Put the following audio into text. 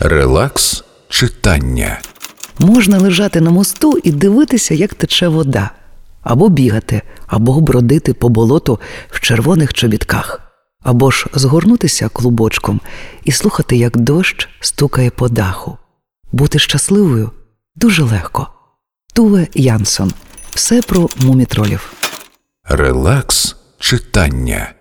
Релакс читання. Можна лежати на мосту і дивитися, як тече вода, або бігати, або бродити по болоту в червоних чобітках, або ж згорнутися клубочком і слухати, як дощ стукає по даху. Бути щасливою дуже легко. Туве Янсон. Все про мумітролів. Релакс читання.